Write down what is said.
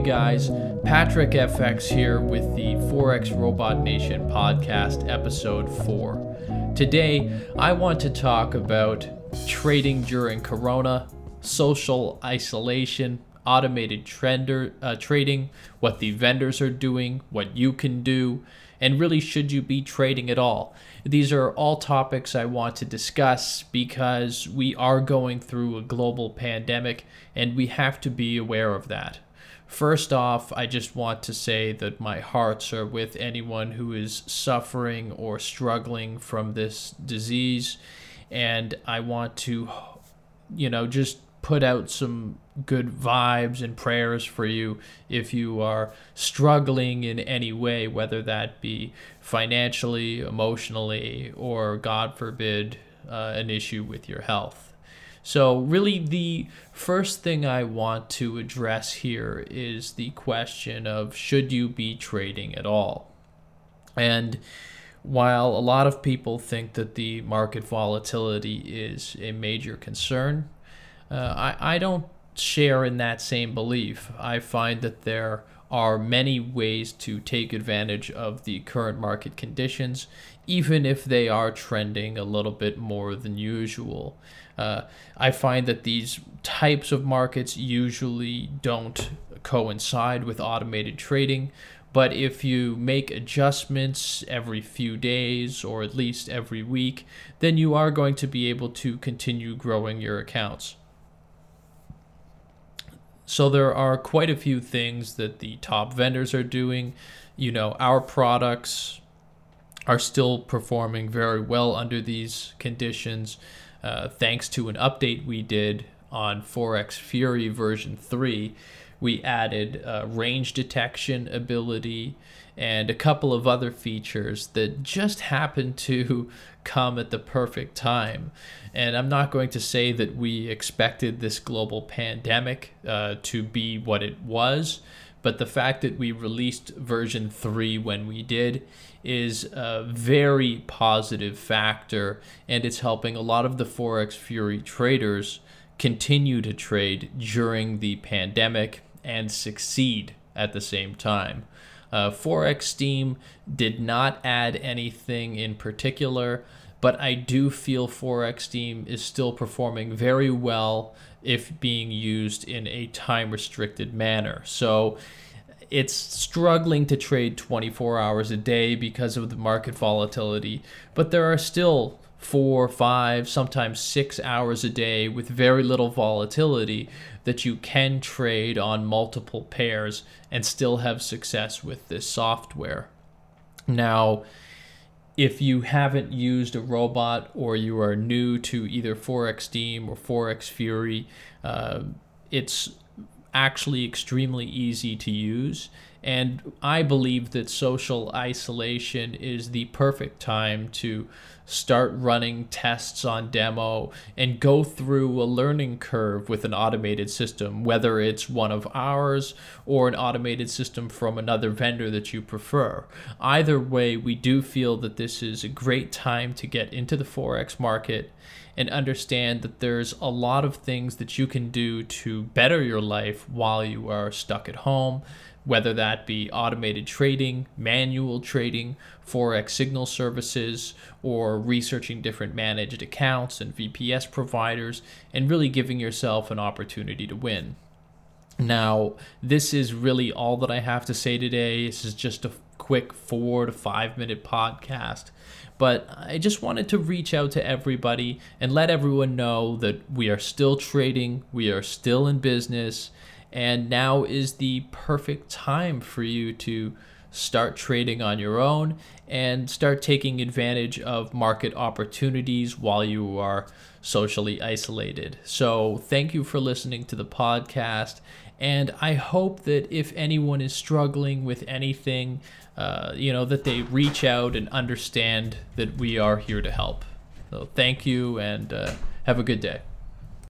guys. Patrick FX here with the Forex Robot Nation podcast, episode 4. Today, I want to talk about trading during Corona, social isolation, automated trender, uh, trading, what the vendors are doing, what you can do, and really should you be trading at all. These are all topics I want to discuss because we are going through a global pandemic and we have to be aware of that. First off, I just want to say that my hearts are with anyone who is suffering or struggling from this disease. And I want to, you know, just put out some good vibes and prayers for you if you are struggling in any way, whether that be financially, emotionally, or God forbid, uh, an issue with your health. So, really, the first thing I want to address here is the question of should you be trading at all? And while a lot of people think that the market volatility is a major concern, uh, I, I don't share in that same belief. I find that there are many ways to take advantage of the current market conditions, even if they are trending a little bit more than usual. Uh, I find that these types of markets usually don't coincide with automated trading. But if you make adjustments every few days or at least every week, then you are going to be able to continue growing your accounts. So there are quite a few things that the top vendors are doing. You know, our products are still performing very well under these conditions. Uh, thanks to an update we did on Forex Fury version 3, we added uh, range detection ability and a couple of other features that just happened to come at the perfect time. And I'm not going to say that we expected this global pandemic uh, to be what it was, but the fact that we released version 3 when we did is a very positive factor, and it's helping a lot of the Forex Fury traders continue to trade during the pandemic and succeed at the same time. Uh, Forex Steam did not add anything in particular, but I do feel Forex Steam is still performing very well if being used in a time restricted manner. So it's struggling to trade 24 hours a day because of the market volatility, but there are still four, five, sometimes six hours a day with very little volatility that you can trade on multiple pairs and still have success with this software. Now, if you haven't used a robot or you are new to either Forex Steam or Forex Fury, uh, it's actually extremely easy to use. And I believe that social isolation is the perfect time to start running tests on demo and go through a learning curve with an automated system, whether it's one of ours or an automated system from another vendor that you prefer. Either way, we do feel that this is a great time to get into the Forex market and understand that there's a lot of things that you can do to better your life while you are stuck at home, whether that be automated trading, manual trading, Forex signal services, or researching different managed accounts and VPS providers, and really giving yourself an opportunity to win. Now, this is really all that I have to say today. This is just a quick four to five minute podcast. But I just wanted to reach out to everybody and let everyone know that we are still trading, we are still in business, and now is the perfect time for you to start trading on your own and start taking advantage of market opportunities while you are socially isolated. So, thank you for listening to the podcast. And I hope that if anyone is struggling with anything, uh, you know, that they reach out and understand that we are here to help. So thank you and uh, have a good day.